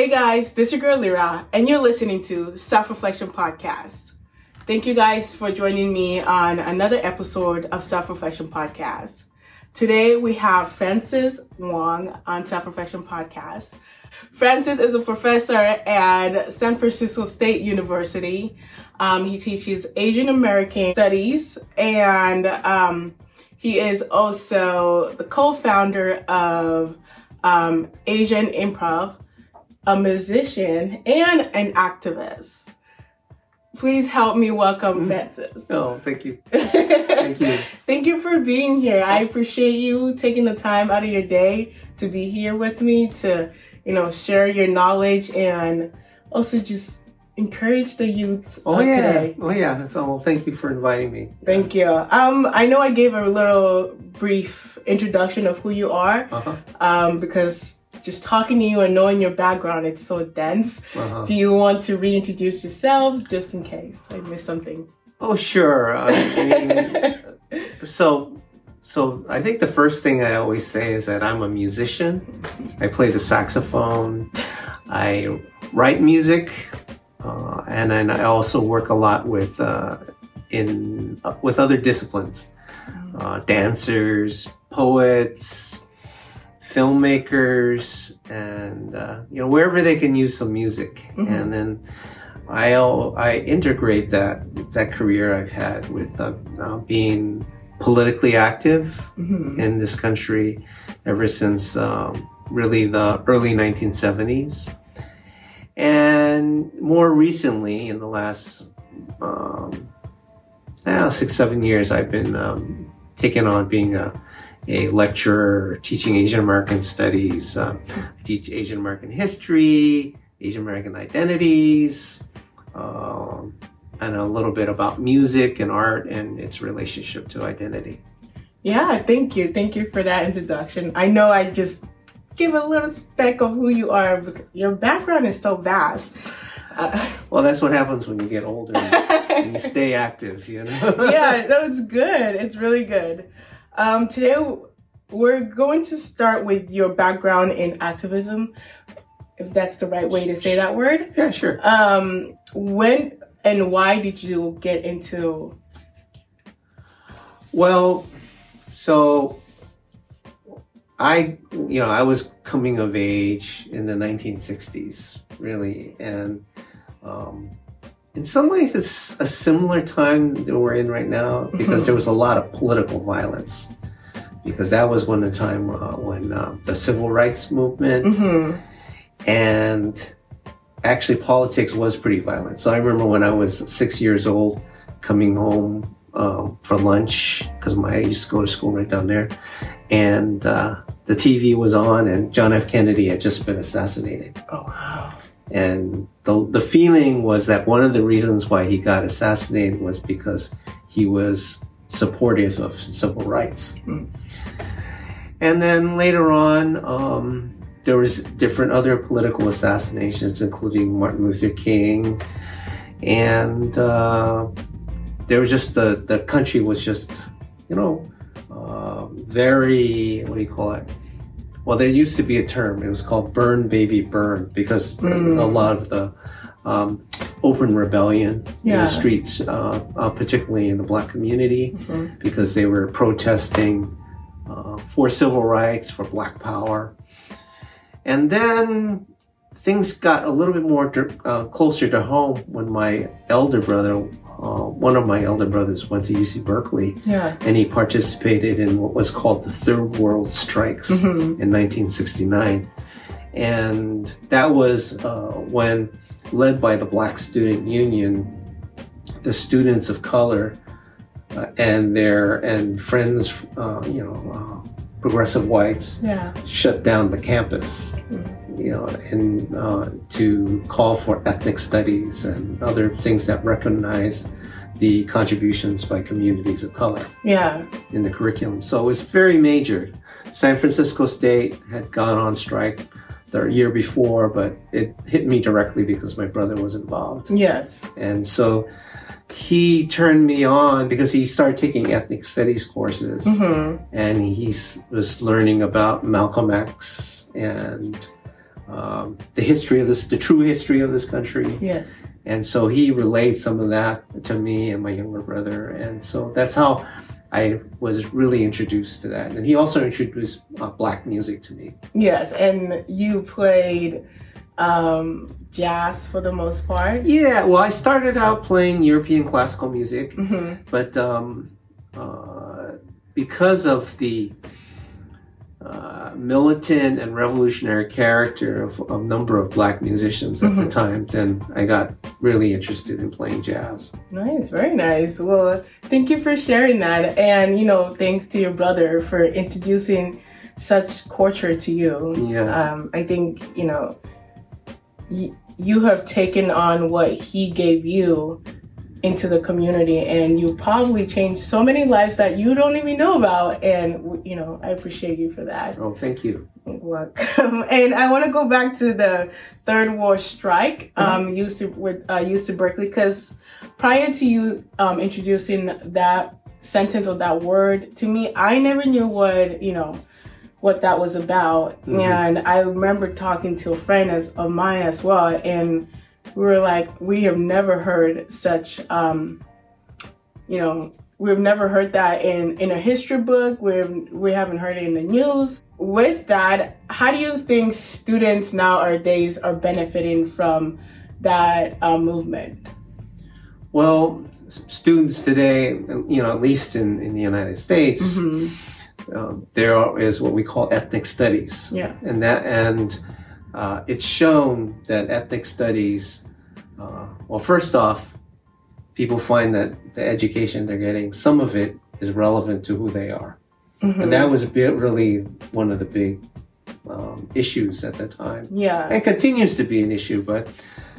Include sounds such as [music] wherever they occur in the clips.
Hey guys, this is your girl Lyra, and you're listening to Self Reflection Podcast. Thank you guys for joining me on another episode of Self Reflection Podcast. Today we have Francis Wong on Self Reflection Podcast. Francis is a professor at San Francisco State University. Um, he teaches Asian American studies and um, he is also the co-founder of um, Asian Improv, a musician, and an activist. Please help me welcome mm-hmm. Francis. Oh, thank you. [laughs] Thank you. Thank you for being here. I appreciate you taking the time out of your day to be here with me to, you know, share your knowledge and also just encourage the youth Oh yeah. today. Oh yeah. So well, thank you for inviting me. Thank you. Um, I know I gave a little brief introduction of who you are, Uh-huh. um, because just talking to you and knowing your background, it's so dense. Uh-huh. Do you want to reintroduce yourself just in case I missed something? Oh sure. I mean, [laughs] so so I think the first thing I always say is that I'm a musician. I play the saxophone. I write music, uh, and then I also work a lot with uh, in uh, with other disciplines, uh, dancers, poets, filmmakers, and uh, you know wherever they can use some music, Mhm. and then. I I integrate that that career I've had with uh, uh, being politically active Mhm. in this country ever since um, really the early 1970s. And more recently, in the last um, six, seven years, I've been um, taking on being a, a lecturer, teaching Asian American studies. Uh, I teach Asian American history, Asian American identities, um, and a little bit about music and art and its relationship to identity. Yeah, thank you. Thank you for that introduction. I know I just give a little speck of who you are. Your background is so vast. Uh, Well, that's what happens when you get older and [laughs] you stay active, you know? yeah, [laughs] that was good. It's really good. Um, today, we're going to start with your background in activism, if that's the right way to say that word. yeah, sure. Um, when and why did you get into? Well, so I, you know, I was coming of age in the 1960s, really, and um, in some ways it's a similar time that we're in right now because Mhm. there was a lot of political violence. Because that was when the time uh, when uh, the civil rights movement Mhm. and actually politics was pretty violent. So I remember when I was six years old, coming home um, for lunch because my I used to go to school right down there, and uh, the TV was on, and John F. Kennedy had just been assassinated. Oh wow. And the the feeling was that one of the reasons why he got assassinated was because he was supportive of civil rights. Hmm. And then later on, um, there was different other political assassinations, including Martin Luther King, and uh, there was just the the country was just, you know, uh, very what do you call it? Well, there used to be a term. It was called "burn, baby, burn," because Mm. a lot of the um, open rebellion in the streets, uh, uh, particularly in the black community, Mhm. because they were protesting uh, for civil rights, for black power. And then things got a little bit more uh, closer to home when my elder brother, uh, one of my elder brothers, went to UC Berkeley Yeah. and he participated in what was called the Third World Strikes Mhm. in 1969. And that was uh, when, led by the Black Student Union, the students of color uh, and their and friends, uh, you know, uh, progressive whites, Yeah. shut down the campus, you know, and uh, to call for ethnic studies and other things that recognize the contributions by communities of color Yeah. in the curriculum. So it was very major. San Francisco State had gone on strike the year before, but it hit me directly because my brother was involved. Yes. And so he turned me on because he started taking ethnic studies courses hmm and he was learning about Malcolm X and um, the history of this, the true history of this country. Yes. And so he relayed some of that to me and my younger brother. And so that's how I was really introduced to that. And he also introduced uh, black music to me. Yes. And you played um, jazz for the most part. Yeah, well, I started out playing European classical music, Mm-hmm. but um, uh, because of the uh, militant and revolutionary character of a number of black musicians at the Mhm. time, then I got really interested in playing jazz. Nice, very nice. Well, thank you for sharing that. And, you know, thanks to your brother for introducing such culture to you. Yeah. Um, I think, you know, y- you have taken on what he gave you into the community and you probably changed so many lives that you don't even know about. And, you know, I appreciate you for that. Oh, thank you. Welcome. [laughs] And I want to go back to the third war strike um, used to with uh, UC Berkeley because prior to you um, introducing that sentence or that word to me, I never knew what you know what that was about. Mhm. And I remember talking to a friend as of mine as well, and we were like, we have never heard such, um, you know, we've never heard that in in a history book. We've we haven't heard it in the news. With that, how do you think students nowadays are benefiting from that uh, movement? Well, students today, you know, at least in, in the United States, hmm um, there is what we call ethnic studies. Yeah. and that and uh, it's shown that ethnic studies uh, well first off people find that the education they're getting some of it is relevant to who they are hmm and that was really one of the big um, issues at the time yeah. and continues to be an issue but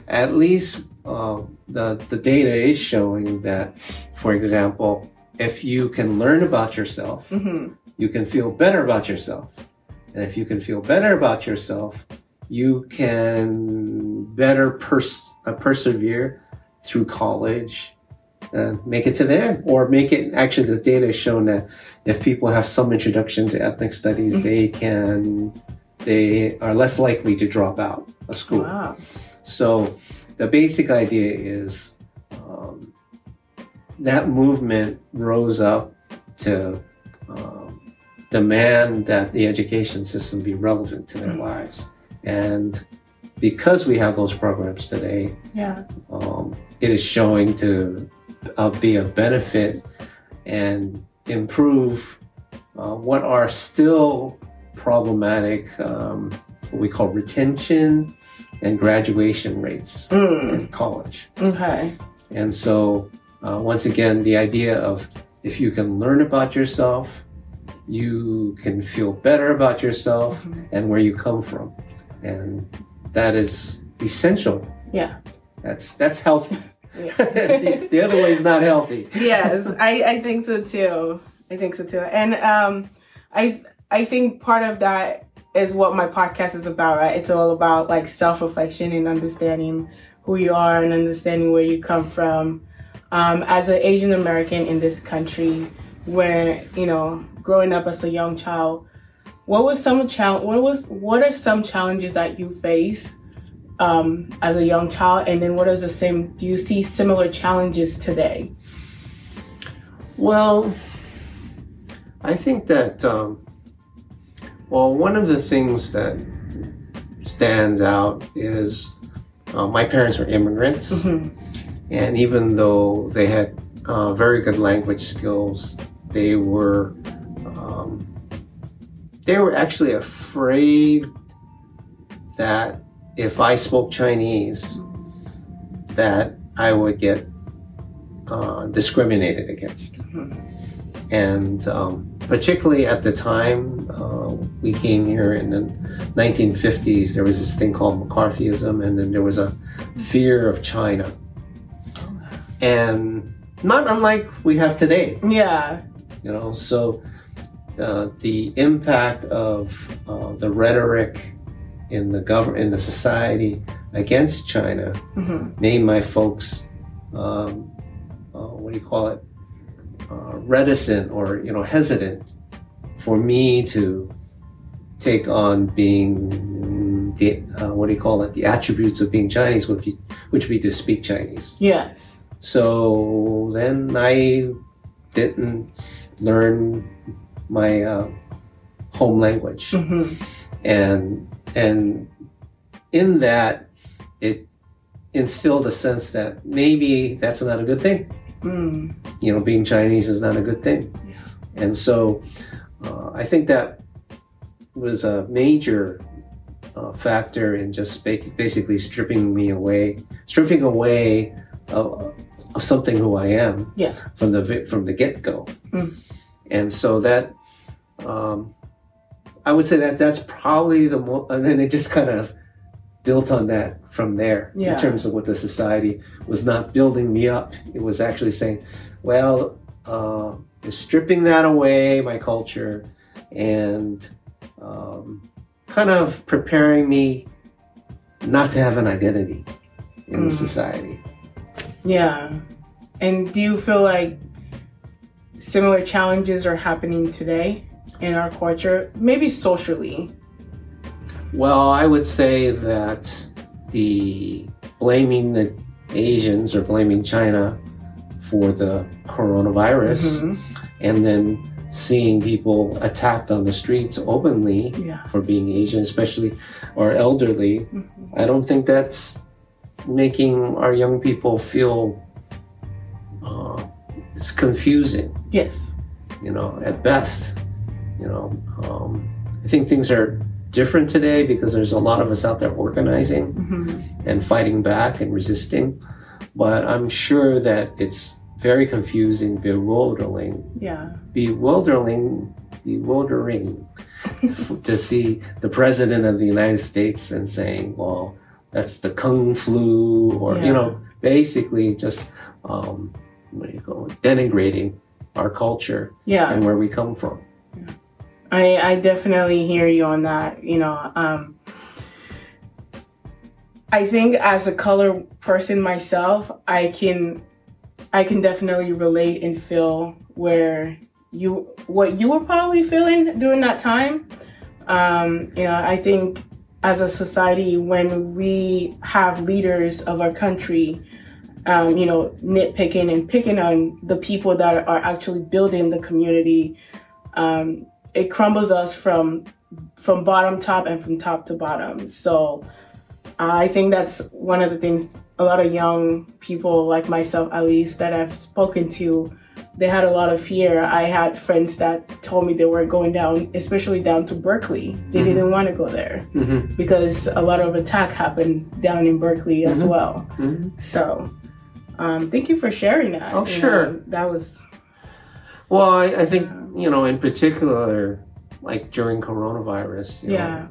at least uh, the, the data is showing that for example if you can learn about yourself hmm you can feel better about yourself. And if you can feel better about yourself, you can better pers- uh, persevere through college and make it to the end. Or make it, actually, the data has shown that if people have some introduction to ethnic studies, Mhm. they can, they are less likely to drop out of school. Wow. So the basic idea is um, that movement rose up to um, demand that the education system be relevant to their Mhm. lives. And because we have those programs today, Yeah. um, it is showing to uh, be a benefit and improve uh, what are still problematic, um, what we call retention and graduation rates Mm. in college. Okay. And so, uh, once again, the idea of if you can learn about yourself, you can feel better about yourself Mhm. and where you come from, and that is essential. Yeah. That's that's healthy. [laughs] Yeah. [laughs] the, the other way is not healthy. yes, I, I think so too. I think so too. And um, I I think part of that is what my podcast is about, right? It's all about like self reflection and understanding who you are and understanding where you come from. Um, as an Asian American in this country, where you know, growing up as a young child, what was some challenge? What was what are some challenges that you face um, as a young child, and then what is the same? Do you see similar challenges today? Well, I think that, um, well, one of the things that stands out is uh, my parents were immigrants, Mhm. and even though they had uh, very good language skills, they were um, they were actually afraid that if I spoke Chinese, that I would get uh, discriminated against. And um, particularly at the time uh, we came here in the 1950s, there was this thing called McCarthyism, and then there was a fear of China. And not unlike we have today, Yeah. you know, so uh, the impact of uh, the rhetoric in the government, in the society against China hmm made my folks, um, uh, what do you call it, uh, reticent or you know hesitant for me to take on being the uh, what do you call it? The attributes of being Chinese would be which would be to speak Chinese. Yes. So then I didn't learn my uh, home language, hmm and and in that it instilled a sense that maybe that's not a good thing. Mm. You know, being Chinese is not a good thing, Yeah. and so uh, I think that was a major uh, factor in just ba- basically stripping me away, stripping away of, of something who I am Yeah. from the from the get go, Mm. and so that um, I would say that that's probably the mo- and then it just kind of built on that from there Yeah. in terms of what the society was not building me up. It was actually saying, well, uh, stripping that away, my culture, and um, kind of preparing me not to have an identity in the Mm. society. Yeah. And do you feel like similar challenges are happening today in our culture? Maybe socially. Well, I would say that the blaming the Asians or blaming China for the coronavirus Mhm. and then seeing people attacked on the streets openly Yeah. for being Asian, especially or elderly, Mhm. I don't think that's making our young people feel uh, it's confusing, Yes. you know, at best. You know, um, I think things are different today because there's a lot of us out there organizing hmm and fighting back and resisting. But I'm sure that it's very confusing, bewildering, Yeah. bewildering, bewildering [laughs] to see the president of the United States and saying, "Well, that's the kung flu," or Yeah. you know, basically just um, what do you call it, denigrating our culture Yeah. and where we come from. I, I definitely hear you on that. You know, um, I think as a color person myself, I can, I can definitely relate and feel where you, what you were probably feeling during that time. Um, you know, I think as a society, when we have leaders of our country, um, you know, nitpicking and picking on the people that are actually building the community, um, it crumbles us from from bottom top and from top to bottom. So I think that's one of the things a lot of young people like myself at least that I've spoken to they had a lot of fear. I had friends that told me they were going down, especially down to Berkeley. They Mhm. didn't want to go there Mm-hmm. because a lot of attack happened down in Berkeley as Mhm. well. Mm-hmm. So, um, thank you for sharing that. Oh, You sure. know, that was Well, I, I think you know, in particular, like during coronavirus, you yeah,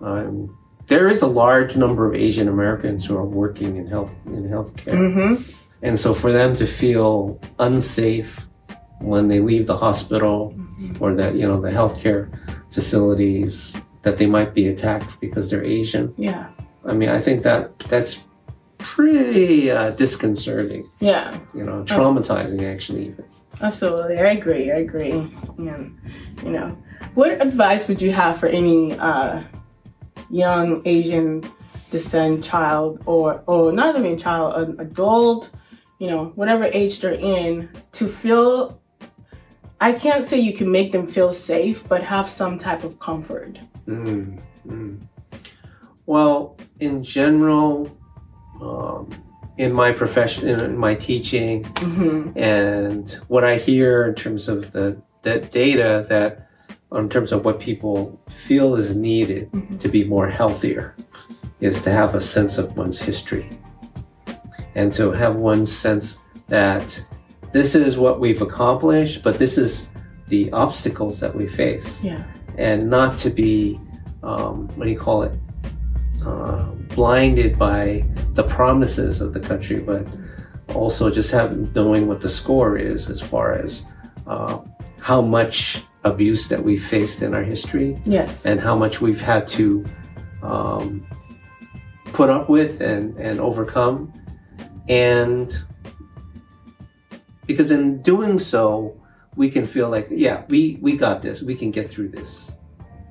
know, um, there is a large number of Asian Americans who are working in health in healthcare, mm-hmm. and so for them to feel unsafe when they leave the hospital or that you know the healthcare facilities that they might be attacked because they're Asian. yeah, I mean, I think that that's pretty uh, disconcerting. yeah. You know, traumatizing actually. Even. Absolutely, I agree. I agree. And you know, what advice would you have for any uh, young Asian descent child, or or not even child, an adult, you know, whatever age they're in, to feel? I can't say you can make them feel safe, but have some type of comfort. Mm, mm. Well, in general, um, in my profession, in my teaching, hmm and what I hear in terms of the, the data that, in terms of what people feel is needed Mhm. to be more healthier, is to have a sense of one's history, and to have one sense that this is what we've accomplished, but this is the obstacles that we face. Yeah. and not to be um, what do you call it uh, blinded by the promises of the country but also just have knowing what the score is as far as uh, how much abuse that we faced in our history. Yes. and how much we've had to um, put up with and, and overcome. And because in doing so we can feel like yeah we we got this. We can get through this.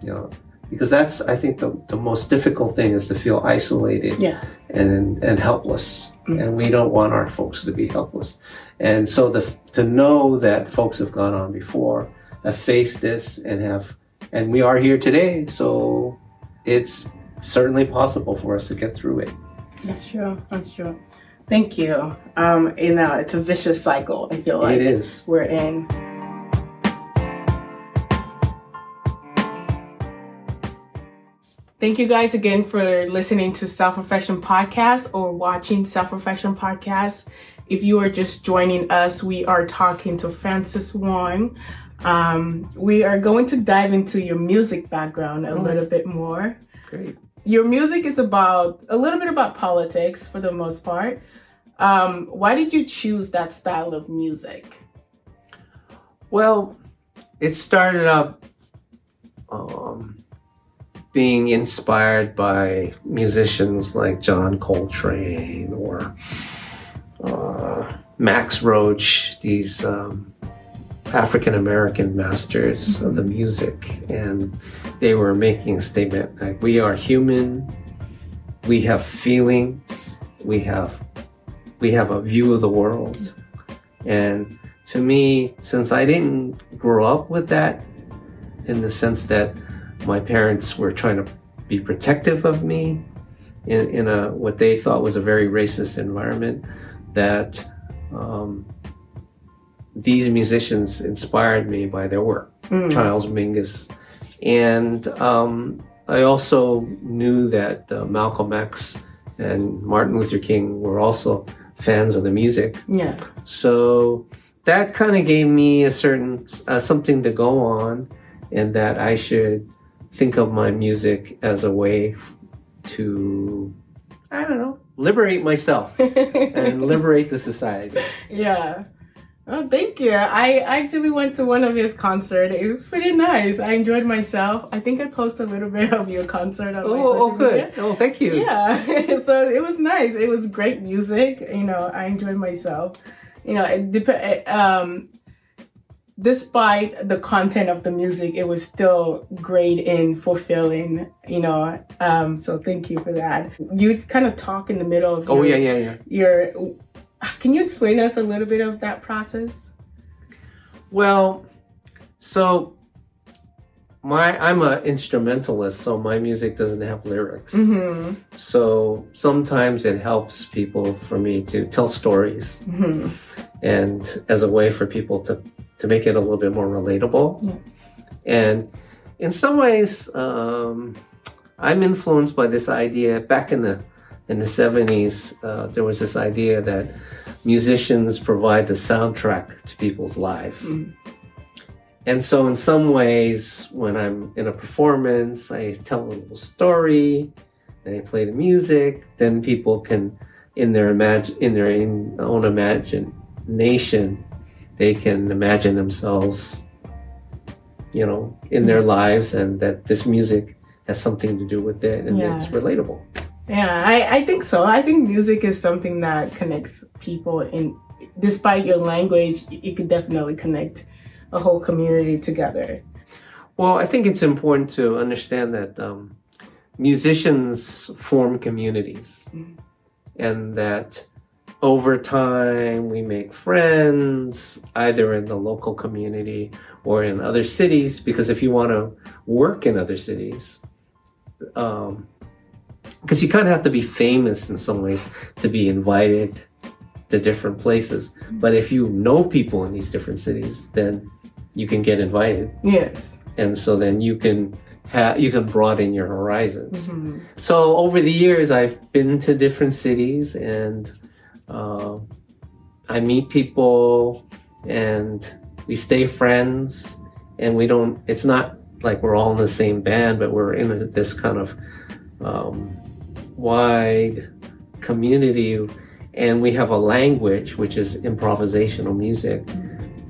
You know because that's I think the, the most difficult thing is to feel isolated Yeah. and and helpless, Mm. and we don't want our folks to be helpless, and so the to know that folks have gone on before, have faced this, and have and we are here today, so it's certainly possible for us to get through it. That's true. That's true. Thank you. Um, you know, it's a vicious cycle. I feel like it is. we're in. Thank you guys again for listening to Self Reflection Podcast or watching Self Reflection Podcast. If you are just joining us, we are talking to Francis Wong. Um, we are going to dive into your music background a little bit more. Great. Your music is about a little bit about politics for the most part. Um, why did you choose that style of music? Well, it started up um, being inspired by musicians like John Coltrane or uh, Max Roach, these um, African American masters of the music. And they were making a statement like, we are human, we have feelings, we have we have a view of the world. And to me, since I didn't grow up with that, in the sense that my parents were trying to be protective of me in, in a what they thought was a very racist environment, that um, these musicians inspired me by their work. Mm. Charles Mingus, and um, I also knew that uh, Malcolm X and Martin Luther King were also fans of the music. Yeah. So that kind of gave me a certain uh, something to go on, and that I should think of my music as a way to, I don't know, liberate myself [laughs] and liberate the society. yeah. Oh, thank you. I actually went to one of his concert. It was pretty nice. I enjoyed myself. I think I posted a little [laughs] bit of your concert on my Oh, social oh, good. media. Oh, thank you. Yeah. [laughs] so it was nice. It was great music. You know, I enjoyed myself. You know, it dep- um, despite the content of the music, it was still great and fulfilling. You know, um, so thank you for that. You kind of talk in the middle of Oh, your, yeah, yeah, yeah. your can you explain us a little bit of that process Well, so my I'm an instrumentalist, so my music doesn't have lyrics. mm-hmm. So sometimes it helps people for me to tell stories Mm-hmm. and as a way for people to to make it a little bit more relatable. Yeah. And in some ways, um, I'm influenced by this idea. Back in the in the 70s, uh, there was this idea that musicians provide the soundtrack to people's lives. Mm. And so, in some ways, when I'm in a performance, I tell a little story, and I play the music. Then people can, in their imagine, in their in own imagination, they can imagine themselves, you know, in their lives, and that this music has something to do with it, and Yeah. it's relatable. yeah I, I think so i think music is something that connects people and despite your language it could definitely connect a whole community together Well, I think it's important to understand that um, musicians form communities Mhm. and that over time we make friends either in the local community or in other cities because if you want to work in other cities um, because you kind of have to be famous in some ways to be invited to different places but if you know people in these different cities then you can get invited yes and so then you can have you can broaden your horizons. Mhm. So over the years, I've been to different cities and uh, I meet people and we stay friends and we don't. It's not like we're all in the same band, but we're in a, this kind of um, wide community, and we have a language which is improvisational music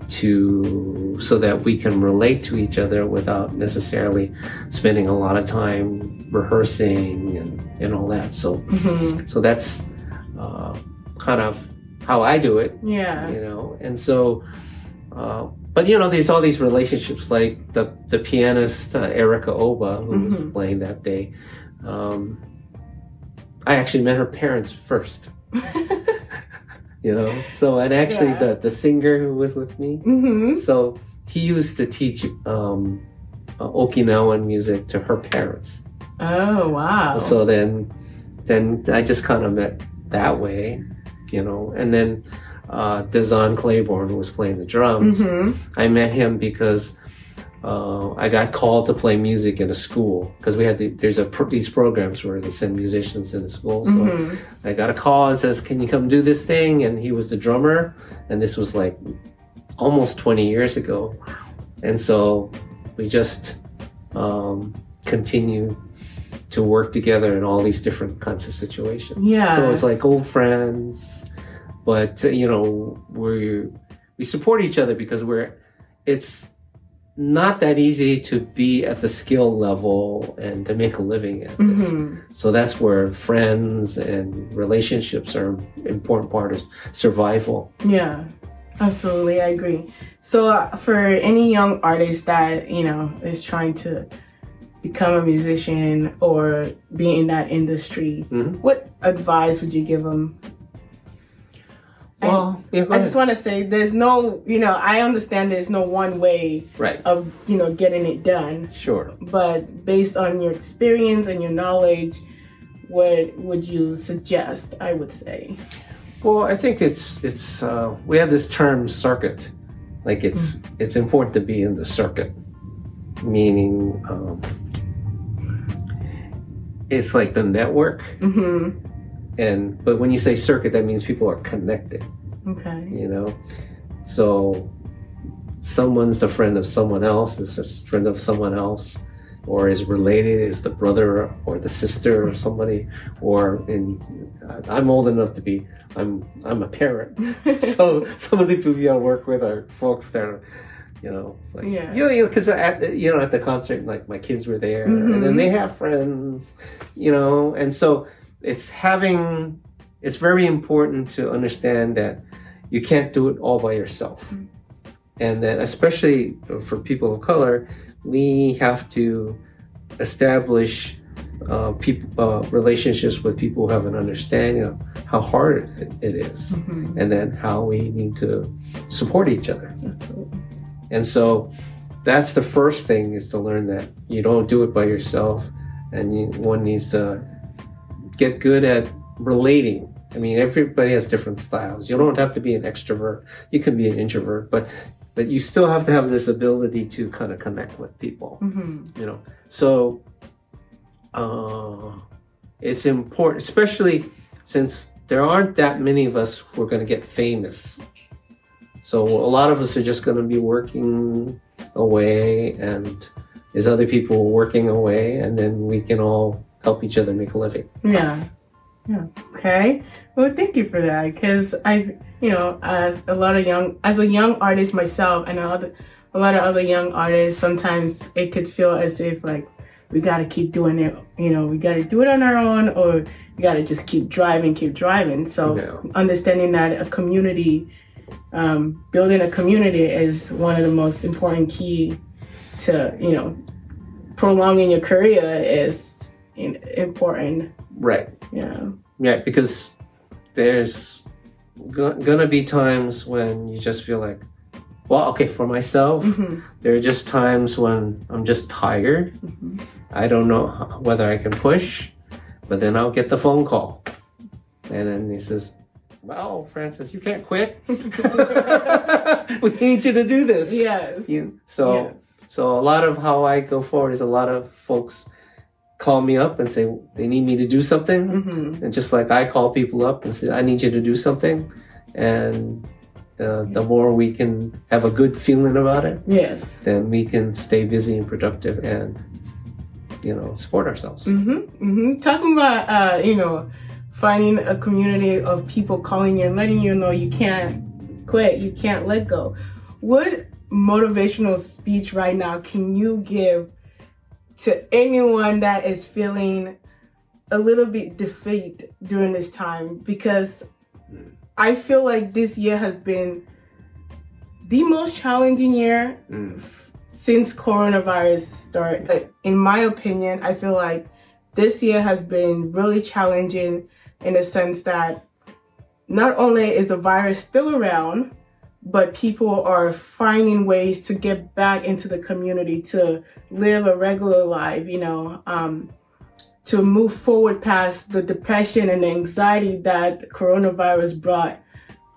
to so that we can relate to each other without necessarily spending a lot of time rehearsing and, and all that. So Mhm. so that's uh, kind of how I do it, yeah you know. And so uh, but you know, there's all these relationships, like the the pianist uh, Erika Oba, who was Mhm. playing that day. Um, I actually met her parents first, [laughs] you know. So, and actually, Yeah. the the singer who was with me, hmm so he used to teach um, uh, Okinawan music to her parents. Oh wow. So then, then I just kind of met that way, you know. And then uh, Deszon Claiborne, who was playing the drums, hmm I met him because uh, I got called to play music in a school because we had the, there's a pro- these programs where they send musicians in the school. So hmm I got a call and says, "Can you come do this thing?" And he was the drummer, and this was like almost 20 years ago. And so we just um, continue to work together in all these different kinds of situations. Yeah. So it's like old friends, but you know we we support each other because we're it's not that easy to be at the skill level and to make a living at this. hmm So that's where friends and relationships are important part of survival. Yeah, absolutely. I agree. So, uh, for any young artist that, you know, is trying to become a musician or be in that industry, Mhm. what advice would you give them? Well, yeah, I just want to say there's no, you know, I understand there's no one way right, of, you know, getting it done, sure. but based on your experience and your knowledge, what would you suggest? I would say. Well, I think it's it's uh, we have this term circuit, like it's it's important to be in the circuit, meaning um, it's like the network, hmm and but when you say circuit, that means people are connected. Okay. you know so someone's the friend of someone else is a friend of someone else or is related is the brother or the sister of somebody or in i'm old enough to be i'm i'm a parent [laughs] so some of the people i work with are folks that are you know it's like Yeah. you know because at you know at the concert like my kids were there and then Mhm. they have friends you know and so it's having it's very important to understand that you can't do it all by yourself Mm. and then especially for people of color we have to establish uh, people uh, relationships with people who have an understanding of how hard it, it is Mhm. and then how we need to support each other and so that's the first thing is to learn that you don't do it by yourself and you, one needs to get good at relating. I mean, everybody has different styles. You don't have to be an extrovert. You can be an introvert, but but you still have to have this ability to kind of connect with people, Mhm. you know. So uh it's important, especially since there aren't that many of us who are going to get famous. So a lot of us are just going to be working away, and there's other people working away, and then we can all help each other make a living. Yeah. Yeah. Okay. Well, thank you for that. Because I, you know, as a lot of young, as a young artist myself, and a lot, of, a lot of other young artists, sometimes it could feel as if like we got to keep doing it. You know, we got to do it on our own, or we got to just keep driving, keep driving. So Yeah. understanding that a community, um, building a community is one of the most important key to you know prolonging your career is important. Right. Yeah. Yeah, because there's go- gonna be times when you just feel like, well, okay, for myself, hmm there are just times when I'm just tired. hmm I don't know whether I can push, but then I'll get the phone call, and then he says, "Well, Francis, you can't quit. [laughs] [laughs] we need you to do this." Yes. You- so, yes. so a lot of how I go forward is a lot of folks call me up and say they need me to do something, hmm and just like I call people up and say, I need you to do something. And uh, the more we can have a good feeling about it, Yes. then we can stay busy and productive and, you know, support ourselves. hmm hmm Talking about, uh, you know, finding a community of people calling you and letting you know you can't quit, you can't let go. What motivational speech right now can you give to anyone that is feeling a little bit defeat during this time? Because I feel like this year has been the most challenging year Mm. since coronavirus started. Uh, In my opinion, I feel like this year has been really challenging in the sense that not only is the virus still around, but people are finding ways to get back into the community to live a regular life, you know, um, to move forward past the depression and the anxiety that coronavirus brought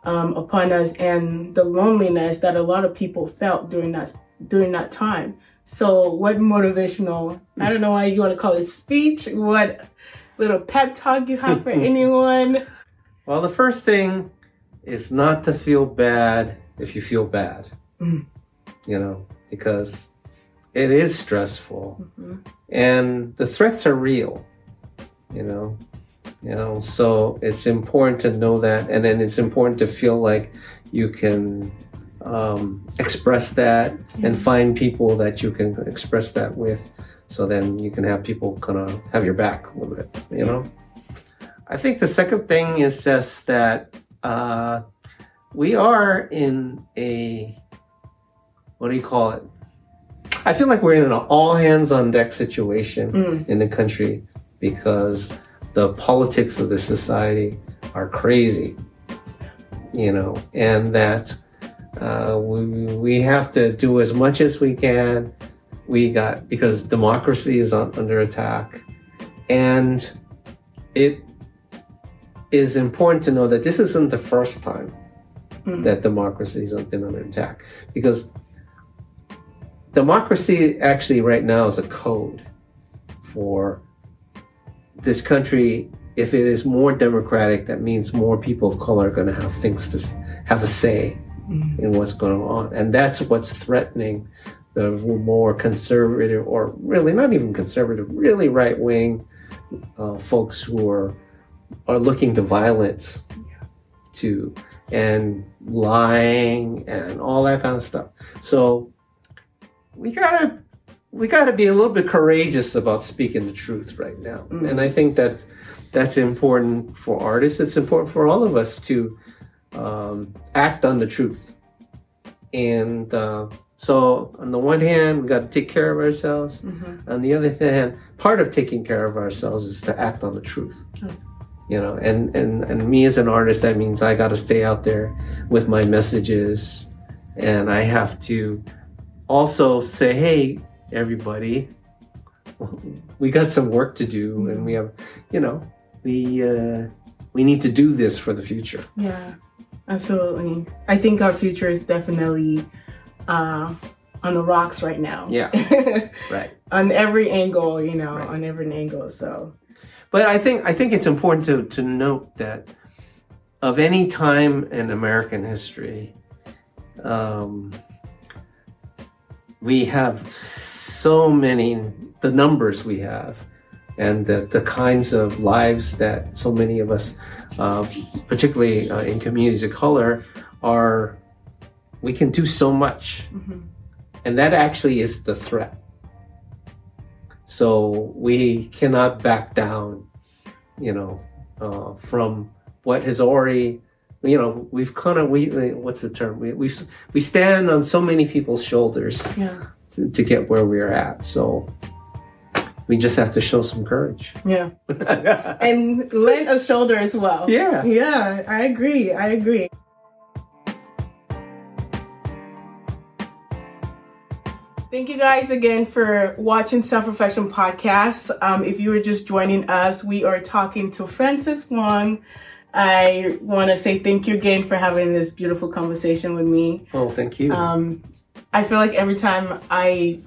um, upon us and the loneliness that a lot of people felt during that during that time. So, what motivational? I don't know why you want to call it speech. What little pep talk you have for [laughs] anyone? Well, the first thing is not to feel bad if you feel bad. Mhm. You know, because it is stressful Mhm. and the threats are real. You know, you know, so it's important to know that, and then it's important to feel like you can um, express that and find people that you can express that with. So then you can have people kind of have your back a little bit. You know. I think the second thing is just that uh, we are in a what do you call it? I feel like we're in an all hands on deck situation Mm. in the country because the politics of the society are crazy, you know, and that uh, we we have to do as much as we can. We got because democracy is on, under attack, and it is important to know that this isn't the first time Mm. that democracies have been under attack because democracy actually right now is a code for this country if it is more democratic that means more people of color are going to have things to have a say Mm. in what's going on and that's what's threatening the more conservative or really not even conservative really right wing uh, folks who are are looking to violence to and lying and all that kind of stuff. So we gotta we gotta be a little bit courageous about speaking the truth right now. Mm. and i think that that's important for artists. It's important for all of us to um, act on the truth. And uh, so on the one hand we got to take care of ourselves Mhm. on the other hand part of taking care of ourselves is to act on the truth Right. you know and and and me as an artist that means i got to stay out there with my messages and i have to also say hey everybody we got some work to do and we have you know we uh we need to do this for the future Yeah, absolutely. I think our future is definitely uh, on the rocks right now. Yeah. [laughs] right on every angle, you know, Right. on every angle. So, But I think I think it's important to to note that of any time in American history, um, we have so many the numbers we have, and the, the kinds of lives that so many of us, uh, particularly uh, in communities of color, are. We can do so much, mhm. and that actually is the threat. So we cannot back down, you know, uh, from what has already, you know, we've kind of we what's the term? We we we stand on so many people's shoulders yeah, to, to get where we're at. So we just have to show some courage. yeah, [laughs] and lend a shoulder as well. yeah. yeah, I agree. I agree. Thank you guys again for watching Self Reflection Podcast. Um, if you were just joining us, we are talking to Francis Wong. I want to say thank you again for having this beautiful conversation with me. Oh, thank you. Um, I feel like every time I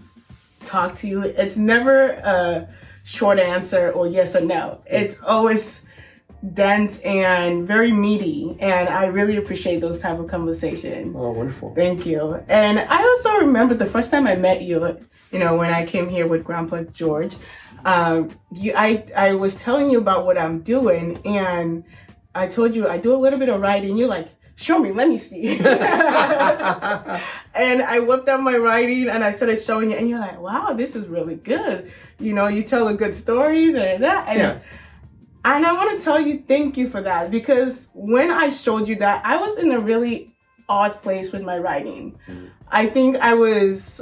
talk to you, it's never a short answer or yes or no. It's always dense and very meaty, and I really appreciate those type of conversations. oh, wonderful. Thank you. And I also remember the first time I met you, you know, when I came here with Grandpa George, um, you, I, I was telling you about what I'm doing and I told you I do a little bit of writing. You're like, show me, let me see. [laughs] and I whipped out my writing and I started showing you and you're like, wow, this is really good. You know, you tell a good story, that, that. And, Yeah. And I want to tell you thank you for that because when I showed you that, I was in a really odd place with my writing. Mm. I think I was,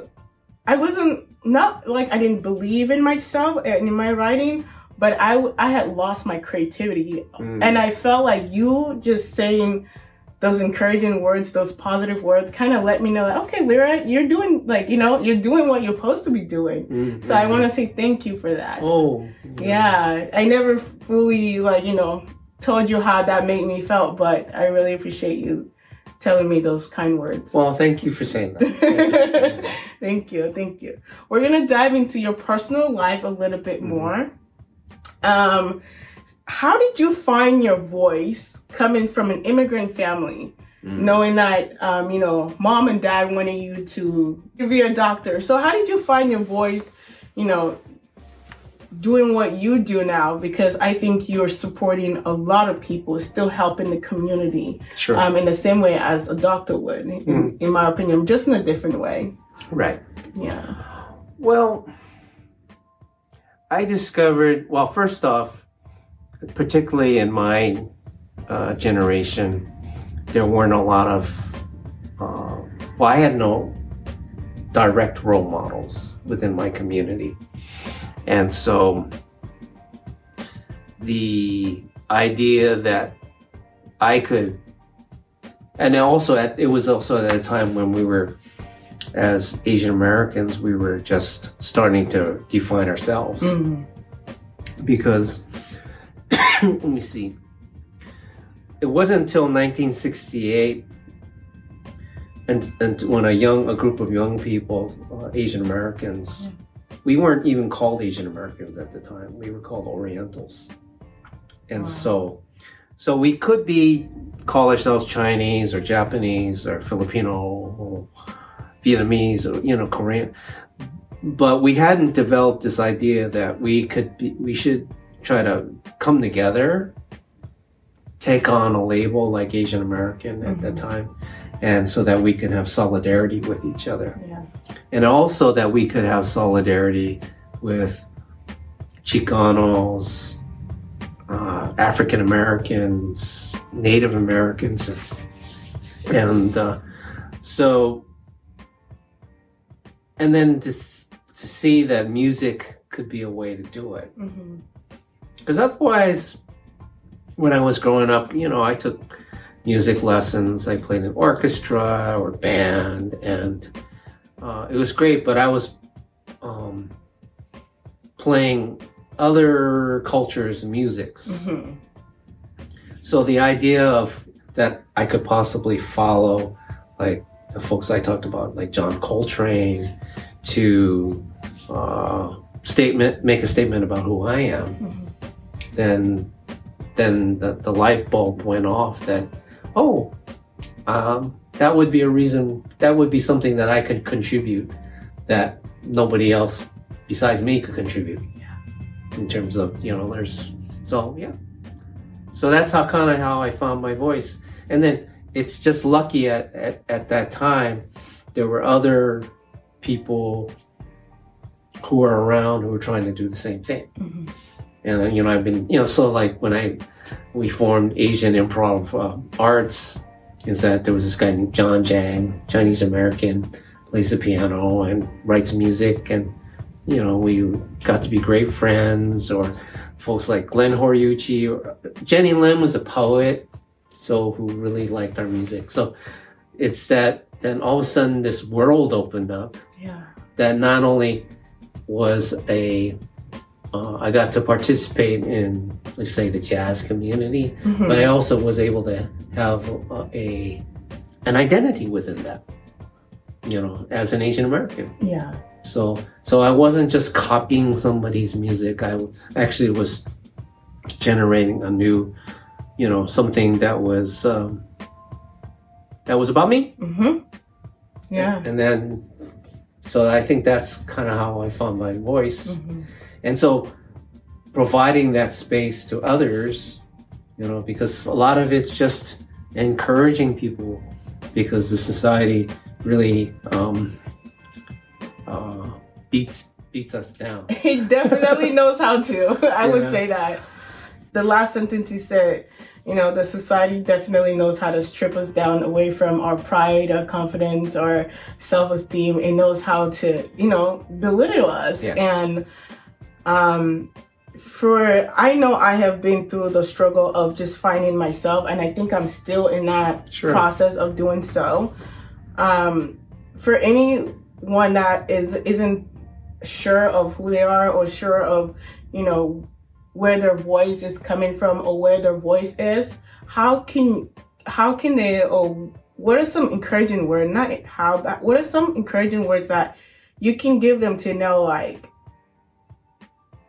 I wasn't not like I didn't believe in myself and in my writing, but I I had lost my creativity, Mm. and I felt like you just saying those encouraging words, those positive words, kind of let me know that okay, Lira, you're doing like you know you're doing what you're supposed to be doing. Mm, So I mm, want to say thank you for that. Oh. Yeah, I never fully like you know told you how that made me felt, but I really appreciate you telling me those kind words. Well, thank you for saying that. [laughs] Thank you saying that. thank you, thank you. We're gonna dive into your personal life a little bit Mhm. more. Um, how did you find your voice coming from an immigrant family? Mm. Knowing that, um, you know, mom and dad wanted you to be a doctor. So, how did you find your voice, you know, doing what you do now? Because I think you're supporting a lot of people, still helping the community Sure. um, in the same way as a doctor would, in, Mm. in my opinion, just in a different way. right. Yeah. Well, I discovered, well, first off, particularly in my uh, generation, there weren't a lot of, uh, well, I had no direct role models within my community. And so the idea that I could, and also at, it was also at a time when we were as Asian Americans, we were just starting to define ourselves Mhm. because [laughs] let me see. It wasn't until 1968, and, and when a young a group of young people, uh, Asian Americans, we weren't even called Asian Americans at the time. We were called Orientals, and Wow. so so we could be call ourselves Chinese or Japanese or Filipino or Vietnamese or you know Korean, but we hadn't developed this idea that we could be we should try to come together, take on a label like Asian American at that Mhm. time, and so that we can have solidarity with each other, Yeah. and also that we could have solidarity with Chicanos, uh, African Americans, Native Americans, and uh, so, and then to to see that music could be a way to do it, hmm because otherwise, when I was growing up, you know, I took music lessons. I played in orchestra or band, and uh, it was great. But I was um, playing other cultures' musics. hmm So the idea of that I could possibly follow, like the folks I talked about, like John Coltrane, to uh, statement, make a statement about who I am, hmm then then the, the light bulb went off that oh um, that would be a reason that would be something that I could contribute that nobody else besides me could contribute Yeah. in terms of you know there's so yeah. So that's how kind of how I found my voice. And then it's just lucky at, at, at that time there were other people who were around who were trying to do the same thing. Hmm and you know I've been you know so like when I we formed Asian Improv uh, Arts is that there was this guy named Jon Jang Chinese American plays the piano and writes music and you know we got to be great friends or folks like Glenn Horiuchi or Genny Lim was a poet so who really liked our music so it's that then all of a sudden this world opened up Yeah. that not only was a uh, I got to participate in, let's say, the jazz community, Mhm. but I also was able to have a, a an identity within that. You know, as an Asian American. yeah. So, so I wasn't just copying somebody's music. I actually was generating a new, you know, something that was um, that was about me. Mm-hmm. Yeah. And then, so I think that's kind of how I found my voice. hmm And so providing that space to others, you know, because a lot of it's just encouraging people because the society really um, uh, beats beats us down. [laughs] He definitely knows how to. [laughs] I would say that. the last sentence he said, you know, the society definitely knows how to strip us down away from our pride, our confidence, our self esteem. It knows how to, you know, belittle us. Yes. And um, for, I know I have been through the struggle of just finding myself, and I think I'm still in that Sure. process of doing so. Um, for anyone that is isn't sure of who they are or sure of, you know, where their voice is coming from or where their voice is how can how can they or what are some encouraging words not how but what are some encouraging words that you can give them to know like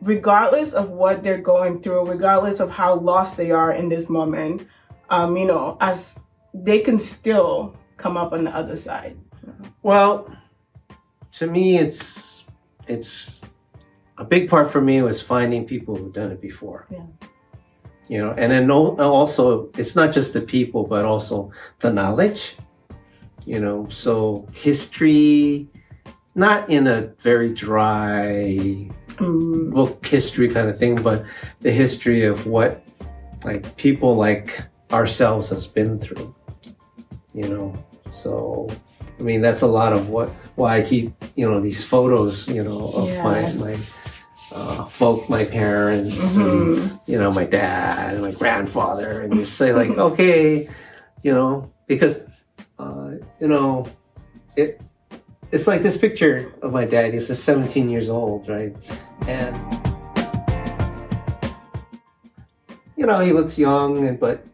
regardless of what they're going through regardless of how lost they are in this moment um you know as they can still come up on the other side Well, to me, it's it's a big part for me was finding people who've done it before. Yeah. You know, and then also it's not just the people, but also the knowledge. You know, so history, not in a very dry book history kind of thing, but the history of what like people like ourselves has been through. You know, so I mean that's a lot of what why I keep you know these photos you know of Yeah. my my uh, folk, my parents, and, mhm. you know my dad and my grandfather, and you say like okay, you know because uh, you know it. It's like this picture of my dad. He's 17 years old, right? and you know he looks young but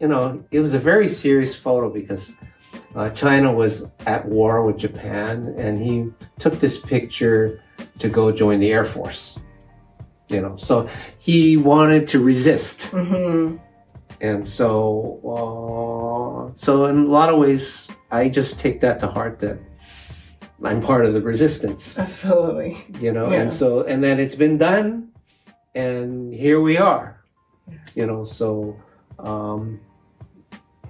you know it was a very serious photo because uh, china was at war with japan and he took this picture to go join the air force you know so he wanted to resist Mhm. and so uh, so in a lot of ways i just take that to heart that i'm part of the resistance absolutely you know Yeah. and so and then it's been done and here we are you know so um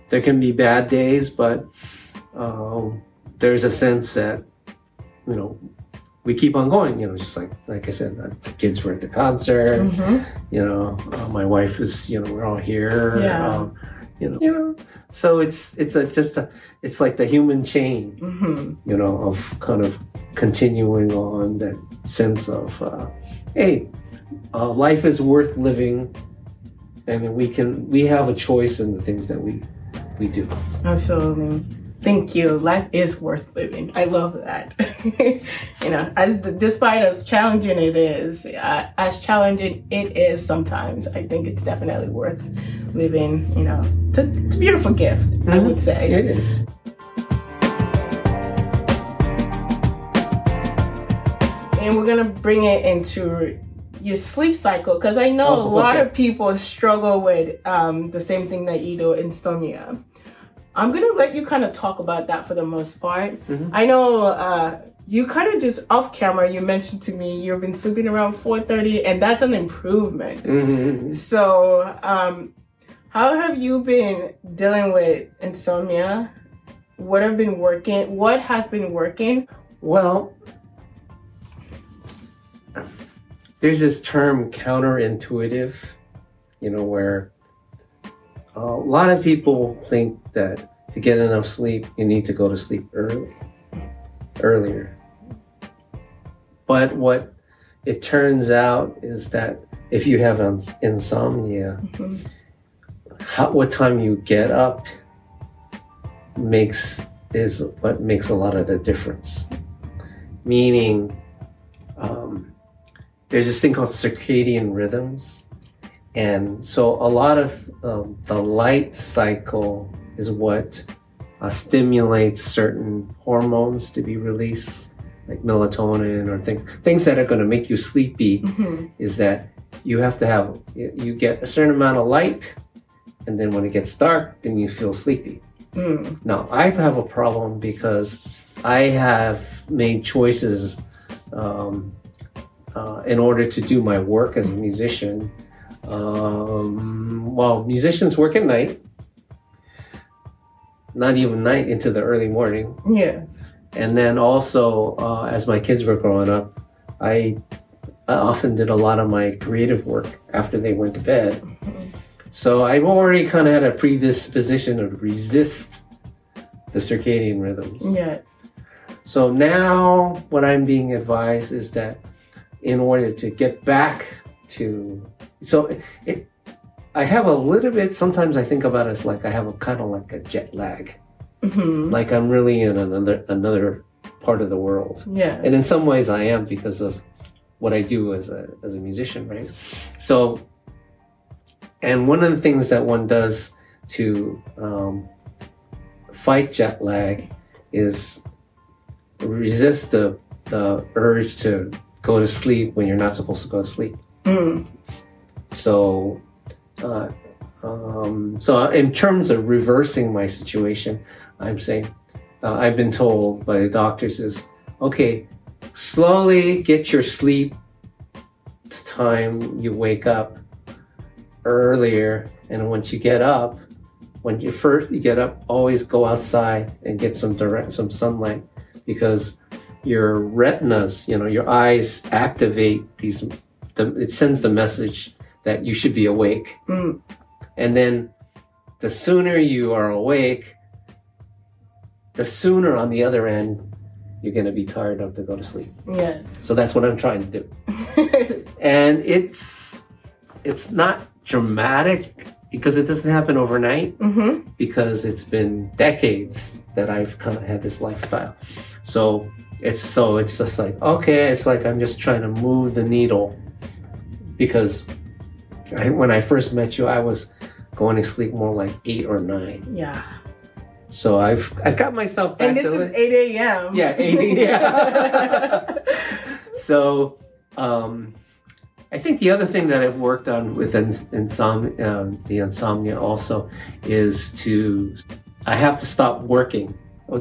there can be bad days but um there's a sense that you know we keep on going you know just like like i said the kids were at the concert Mhm. you know uh, my wife is you know we're all here Yeah. um, you know know so it's it's a just a it's like the human chain Mhm. you know, of kind of continuing on that sense of, uh, hey, uh, life is worth living, and we can we have a choice in the things that we we do. Absolutely. Thank you. Life is worth living. I love that. [laughs] you know, as despite as challenging it is, uh, as challenging it is sometimes, I think it's definitely worth living. You know, it's a, it's a beautiful gift. I Mhm. would say. It is. and we're gonna bring it into your sleep cycle because I know a Oh, lot okay. of people struggle with um, the same thing that you do, insomnia. I'm gonna let you kind of talk about that for the most part. Mhm. I know uh, you kind of just off camera. You mentioned to me you've been sleeping around 4:30, and that's an improvement. Mhm. So, um, how have you been dealing with insomnia? What have been working? What has been working? Well, there's this term counterintuitive, you know, where a lot of people think that to get enough sleep, you need to go to sleep early, earlier. But what it turns out is that if you have ins- insomnia, Mhm. how, what time you get up makes is what makes a lot of the difference. Meaning, um, there's this thing called circadian rhythms, and so a lot of um, the light cycle is what uh, stimulates certain hormones to be released, like melatonin or things things that are going to make you sleepy Mhm. is that you have to have you get a certain amount of light and then when it gets dark then you feel sleepy Mm. now i have a problem because i have made choices um, uh, in order to do my work as a musician um, well musicians work at night not even night into the early morning Yeah. and then also, uh, as my kids were growing up, I I often did a lot of my creative work after they went to bed. So I've already kind of had a predisposition to resist the circadian rhythms. Yes. So now what I'm being advised is that in order to get back to so it, I have a little bit sometimes I think about it as like I have a kind of like a jet lag. hmm Like I'm really in another another part of the world. Yeah. And in some ways I am because of what I do as a as a musician, right? So and one of the things that one does to um, fight jet lag is resist the the urge to go to sleep when you're not supposed to go to sleep. Mm. So, uh, um, so in terms of reversing my situation, I'm saying uh, I've been told by the doctors is okay, slowly get your sleep time you wake up earlier, and once you get up, when you first you get up, always go outside and get some direct some sunlight because your retinas, you know, your eyes activate these. The, it sends the message that you should be awake. Mm. And then the sooner you are awake, the sooner on the other end you're going to be tired enough to go to sleep. Yes. So that's what I'm trying to do. [laughs] And it's it's not dramatic because it doesn't happen overnight hmm because it's been decades that I've kind of had this lifestyle. So it's so it's just like okay, it's like I'm just trying to move the needle because I, when I first met you, I was going to sleep more like eight or nine. Yeah. So I've I've got myself back And this is 8 a.m. Yeah, 8 yeah. [laughs] [laughs] so um, I think the other thing that I've worked on with ins- insomnia, um, the insomnia also is to I have to stop working.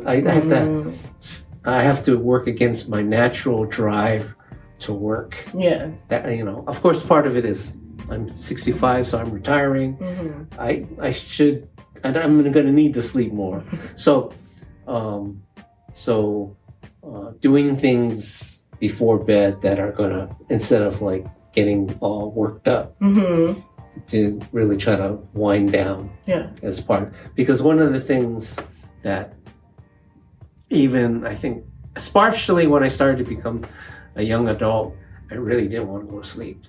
I, I have to Mm. I have to work against my natural drive to work. Yeah. That you know, of course, part of it is I'm 65, so I'm retiring. hmm I I should and I'm going to need to sleep more. [laughs] So, um, so uh, doing things before bed that are going to instead of like getting all worked up hmm to really try to wind down Yeah. as part because one of the things that even I think especially when I started to become a young adult, I really didn't want to go to sleep.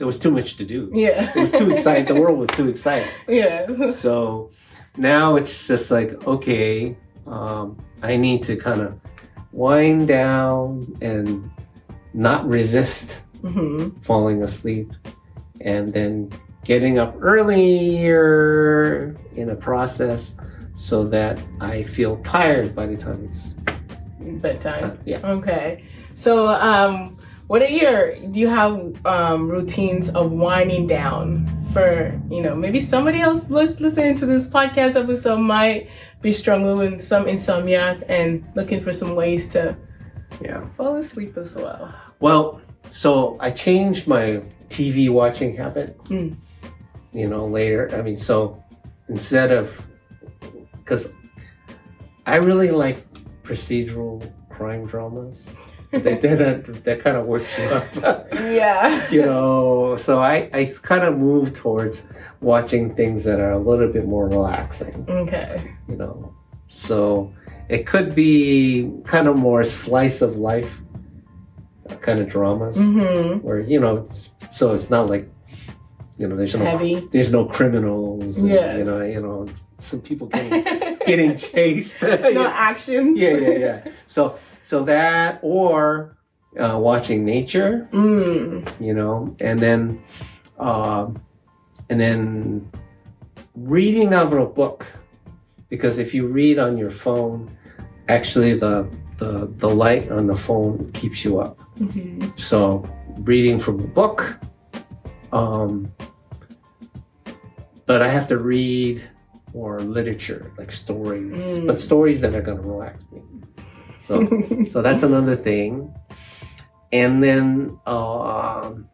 There was too much to do. Yeah. It was too exciting. The world was too exciting. [laughs] yes. So now it's just like, okay, um, I need to kind of wind down and not resist hmm falling asleep and then getting up earlier in a process so that I feel tired by the time it's Bedtime. time. Yeah. Okay. So, um, what are your, do you have um, routines of winding down for, you know, maybe somebody else lis- listening to this podcast episode might be struggling with some insomnia and looking for some ways to Yeah. fall asleep as well. Well, so I changed my TV watching habit. Mm. You know, later. I mean, so instead of because I really like procedural crime dramas. That that, that kind of works you up. Yeah. [laughs] you know, so I I kind of move towards watching things that are a little bit more relaxing. Okay. You know, so it could be kind of more slice of life kind of dramas hmm where you know it's so it's not like you know there's no Heavy. there's no criminals and, Yes. you know you know some people [laughs] getting getting chased [laughs] no action. yeah yeah yeah so so that or uh, watching nature Mm. you know and then um and then reading out of a book because if you read on your phone actually the the the light on the phone keeps you up hmm so reading from a book, um, but I have to read or literature, like stories, Mm. but stories that are going to relax me. So, so that's another thing. And then um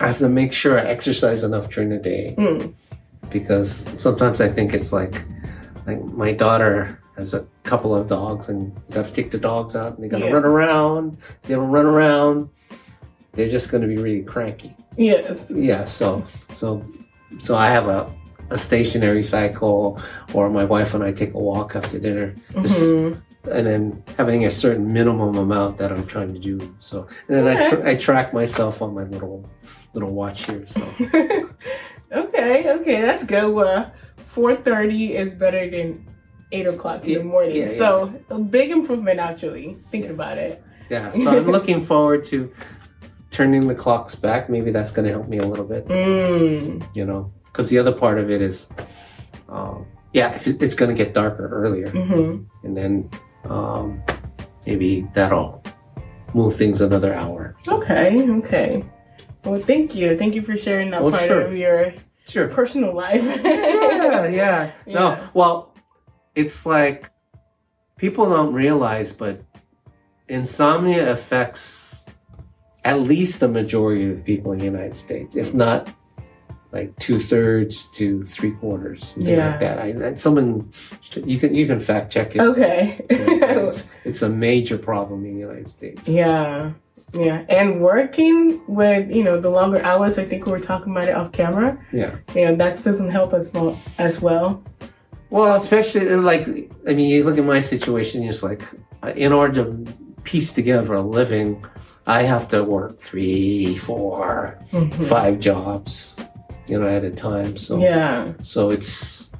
I have to make sure I exercise enough during the day Mm. because sometimes I think it's like, like my daughter has a couple of dogs and you got to take the dogs out and they got to Yeah. run around. They don't run around. they're just going to be really cranky. Yes. Yeah, so so so I have a a stationary cycle, or my wife and I take a walk after dinner, just- Mhm. And then having a certain minimum amount that I'm trying to do. So and then I tr- I track myself on my little little watch here. So [laughs] okay, okay, that's good. Well, four thirty is better than eight o'clock in Yeah, the morning. yeah, yeah. so a big improvement actually, thinking about it. yeah, so I'm looking forward to turning the clocks back. Maybe that's going to help me a little bit. Mm. You know, because the other part of it is, um, yeah, it's going to get darker earlier. hmm and then um, maybe that'll move things another hour. Okay, okay. Well, thank you. Thank you for sharing that Oh, part sure. of your Sure. personal life. [laughs] yeah, yeah. [laughs] No, well, it's like people don't realize, but insomnia affects at least the majority of the people in the United States, if not like two thirds to three quarters, something Yeah. like that. I, someone you can you can fact check it. Okay. [laughs] it's, it's a major problem in the United States. yeah. Yeah. And working with, you know, the longer hours, I think we were talking about it off camera. Yeah. Know, that doesn't help as well as well. Well, especially like I mean, you look at my situation. It's like uh, in order to piece together a living, I have to work three, four, Mhm. five jobs, you know, at a time. So Yeah. so it's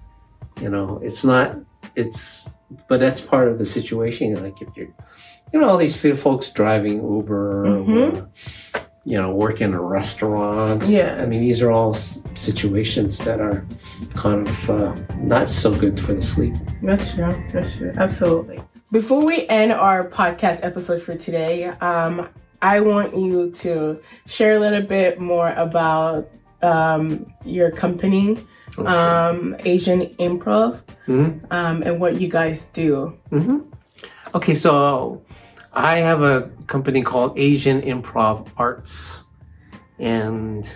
you know, it's not it's but that's part of the situation. Like if you're you know all these f- folks driving Uber, Mhm. or, you know, work in a restaurant. Yeah. I mean, these are all situations that are kind of uh, not so good for the sleep. That's true. That's true. Absolutely. Before we end our podcast episode for today, um, I want you to share a little bit more about um, your company, um, Asian Improv, hmm um, and what you guys do. hmm Okay, so I have a company called Asian Improv Arts, and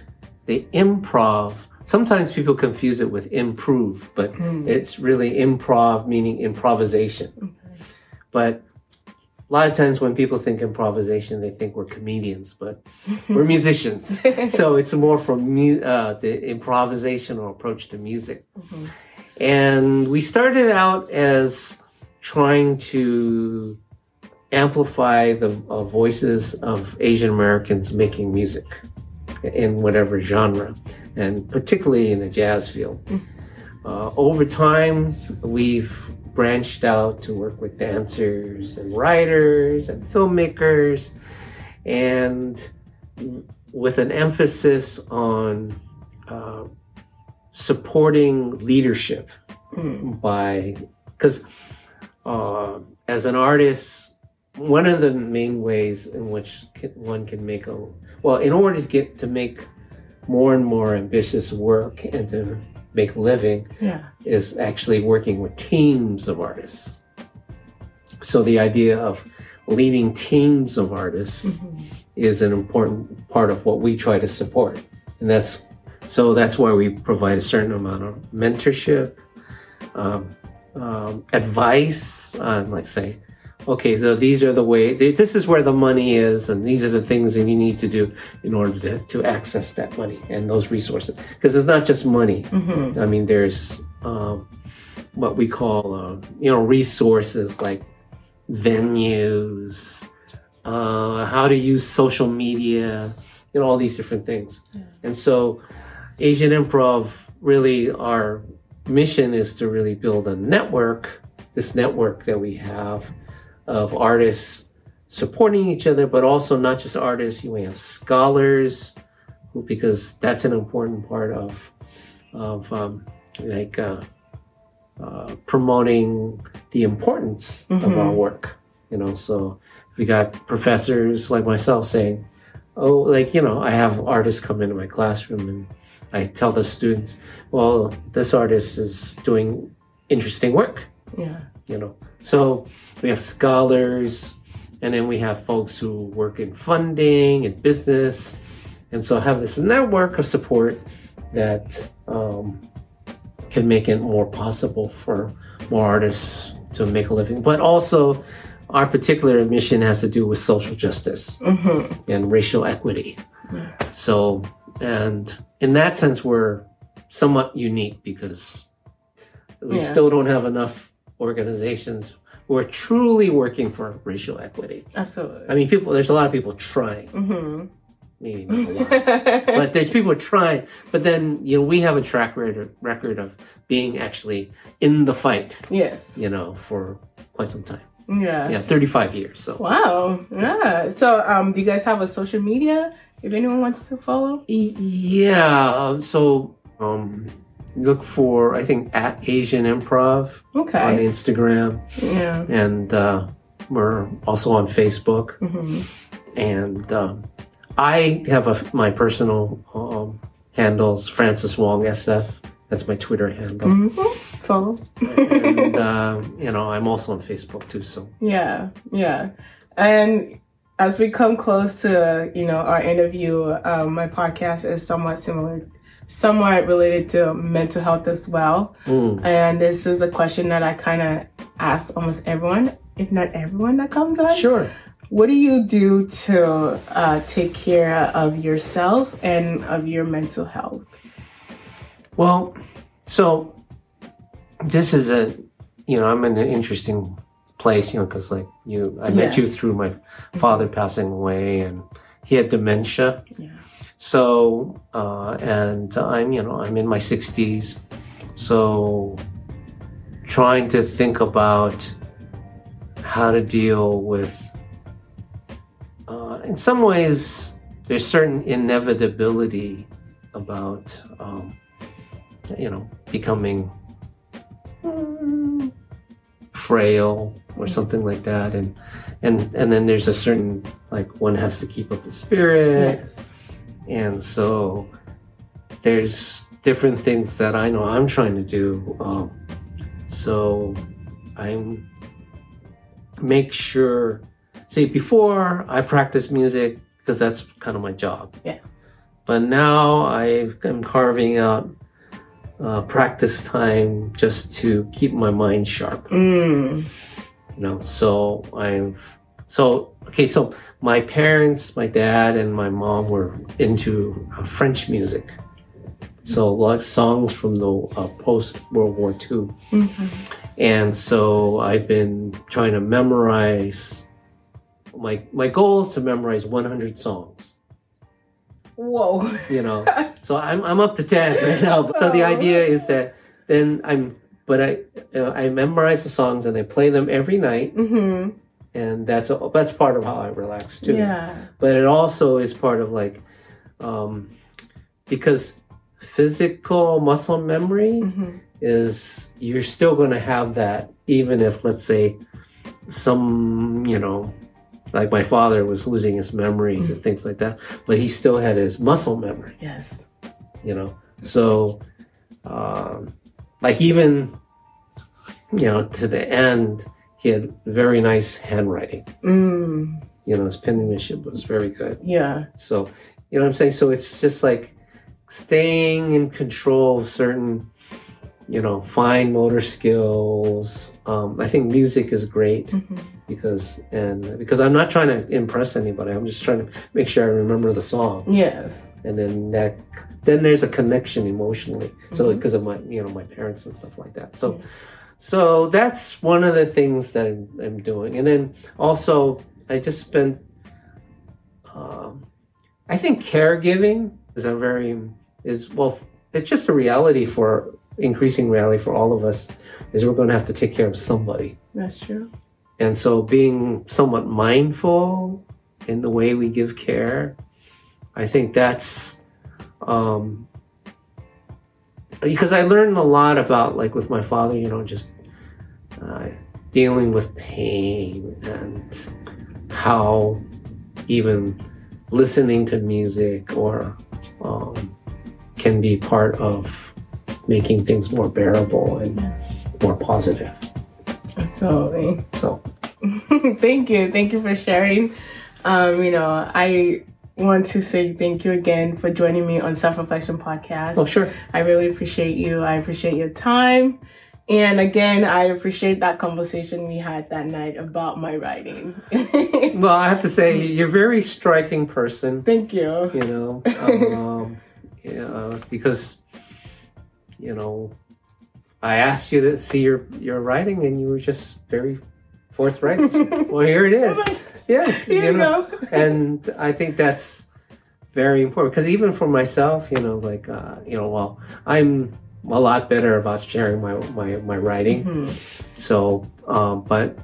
the improv. Sometimes people confuse it with improve, but Mm. it's really improv, meaning improvisation. But a lot of times when people think improvisation, they think we're comedians, but we're musicians. [laughs] so it's more from mu- uh, the improvisational approach to music. Mhm. And we started out as trying to amplify the uh, voices of Asian Americans making music in whatever genre, and particularly in the jazz field. Uh, over time, we've branched out to work with dancers and writers and filmmakers, and with an emphasis on uh, supporting leadership Mm. by because uh, as an artist one of the main ways in which one can make a well in order to get to make more and more ambitious work and to make a living Yeah. is actually working with teams of artists so the idea of leading teams of artists Mhm. is an important part of what we try to support. And that's so that's why we provide a certain amount of mentorship, um, um, advice on, like, say, okay, so these are the way, this is where the money is, and these are the things that you need to do in order to, to access that money and those resources. Because it's not just money. Mhm. I mean, there's um, what we call, uh, you know, resources like venues, uh, how to use social media, you know, all these different things. And so, Asian Improv really, our mission is to really build a network, this network that we have of artists supporting each other, but also not just artists, you may have scholars, who, because that's an important part of, of um, like, uh, uh, promoting the importance of Mhm. our work. You know, so we got professors like myself saying, "Oh, like you know, I have artists come into my classroom and I tell the students, well, this artist is doing interesting work." Yeah. You know, so we have scholars, and then we have folks who work in funding and business, and so have this network of support that um, can make it more possible for more artists to make a living, but also our particular mission has to do with social justice Mm-hmm. and racial equity. So, and in that sense, we're somewhat unique because we Yeah. still don't have enough organizations who are truly working for racial equity. Absolutely. I mean, people, there's a lot of people trying, mm-hmm. maybe not a lot, [laughs] but there's people trying. But then, you know, we have a track record, record of being actually in the fight, yes. you know, for quite some time. Yeah. Yeah, 35 years. So, Wow. Yeah. So, um, do you guys have a social media? If anyone wants to follow. Yeah. um, So um, look for I think at Asian Improv okay. on Instagram, Yeah. and uh, we're also on Facebook. Mm-hmm. And um, I have a, my personal um, handles Francis Wong SF. That's my Twitter handle. Mm-hmm. Follow. and um, [laughs] you know I'm also on Facebook too. So Yeah, yeah. And as we come close to, you know, our interview, um, my podcast is somewhat similar, somewhat related to mental health as well. mm, And this is a question that I kind of ask almost everyone, if not everyone that comes on. sure. What do you do to uh, take care of yourself and of your mental health? Well, so this is a, you know, I'm in an interesting place, you know, because like you, I met you through my father passing away, and he had dementia. Yeah. So, uh, and I'm, you know, I'm in my 60s, so trying to think about how to deal with. Uh, in some ways, there's certain inevitability about. Um, you know, becoming mm, frail or something like that, and and and then there's a certain like one has to keep up the spirit, Yes. And so there's different things that I know I'm trying to do. Um, so I'm make sure. See, before I practice music because that's kind of my job. Yeah. But now I am carving out uh, practice time just to keep my mind sharp. Mm. You know, so I've so okay. So my parents, my dad, and my mom were into uh, French music. So a lot of songs from the uh, post World War II, Mhm. and so I've been trying to memorize. My my goal is to memorize 100 songs. Whoa. You know, [laughs] so I'm I'm up to 10 right now. So the idea is that then I'm but I uh, I memorize the songs and I play them every night hmm and that's that's part of how I relax too. Yeah. But it also is part of like, um, because physical muscle memory hmm is you're still going to have that even if let's say some you know like my father was losing his memories and things like that but he still had his muscle memory Yes. you know so um, like even you know to the end he had very nice handwriting Mm. you know his penmanship was very good Yeah. so you know what i'm saying so it's just like staying in control of certain you know fine motor skills um, i think music is great Mhm. because and because i'm not trying to impress anybody i'm just trying to make sure i remember the song Yes. and then that then there's a connection emotionally so Mhm. because of my you know my parents and stuff like that so so that's one of the things that i'm, I'm doing and then also i just spent um, i think caregiving is a very is well it's just a reality for increasing reality for all of us is we're going to have to take care of somebody That's true. and so being somewhat mindful in the way we give care, I think that's um because I learned a lot about like with my father, you know, just uh, dealing with pain and how even listening to music or um, can be part of making things more bearable and more positive. Absolutely. So [laughs] thank you. Thank you for sharing. Um, you know, I want to say thank you again for joining me on Self Reflection Podcast. oh sure. I really appreciate you. I appreciate your time. And again, I appreciate that conversation we had that night about my writing. [laughs] well, I have to say, you're a very striking person. Thank you. You know, um, [laughs] yeah, because, you know, I asked you to see your, your writing and you were just very forthright. [laughs] well, here it is. Yes. Here you, know, go. [laughs] and I think that's very important because even for myself, you know, like, uh, you know, well, I'm a lot better about sharing my my, my writing. Mm-hmm. So, um, but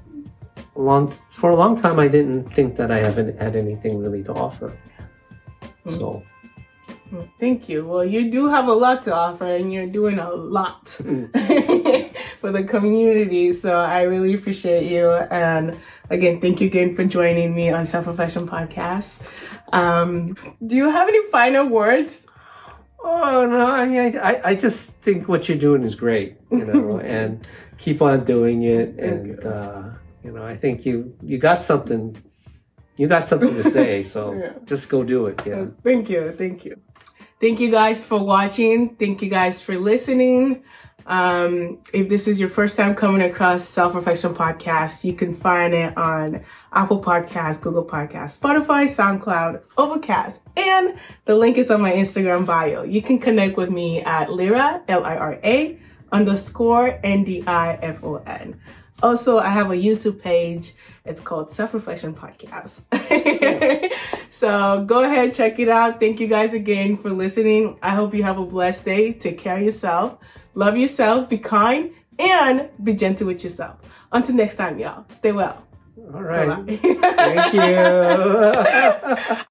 long for a long time, I didn't think that I haven't had anything really to offer. Mm-hmm. So. Thank you. Well, you do have a lot to offer, and you're doing a lot mm. [laughs] for the community. So I really appreciate you. And again, thank you again for joining me on Self Reflection Podcast. Um, do you have any final words? Oh no, I mean, I, I just think what you're doing is great, you know, [laughs] and keep on doing it. And you. Uh, you know, I think you you got something, you got something to say. [laughs] So yeah. just go do it. Yeah. Thank you, thank you. Thank you guys for watching. Thank you guys for listening. Um, if this is your first time coming across Self Reflection Podcast, you can find it on Apple Podcasts, Google Podcasts, Spotify, SoundCloud, Overcast, and the link is on my Instagram bio. You can connect with me at Lira, L-I-R-A, underscore N-D-I-F-O-N. Also, I have a YouTube page. It's called Self Reflection Podcast. [laughs] so go ahead, check it out. Thank you guys again for listening. I hope you have a blessed day. Take care of yourself. Love yourself. Be kind and be gentle with yourself. Until next time, y'all. Stay well. All right. [laughs] Thank you. [laughs]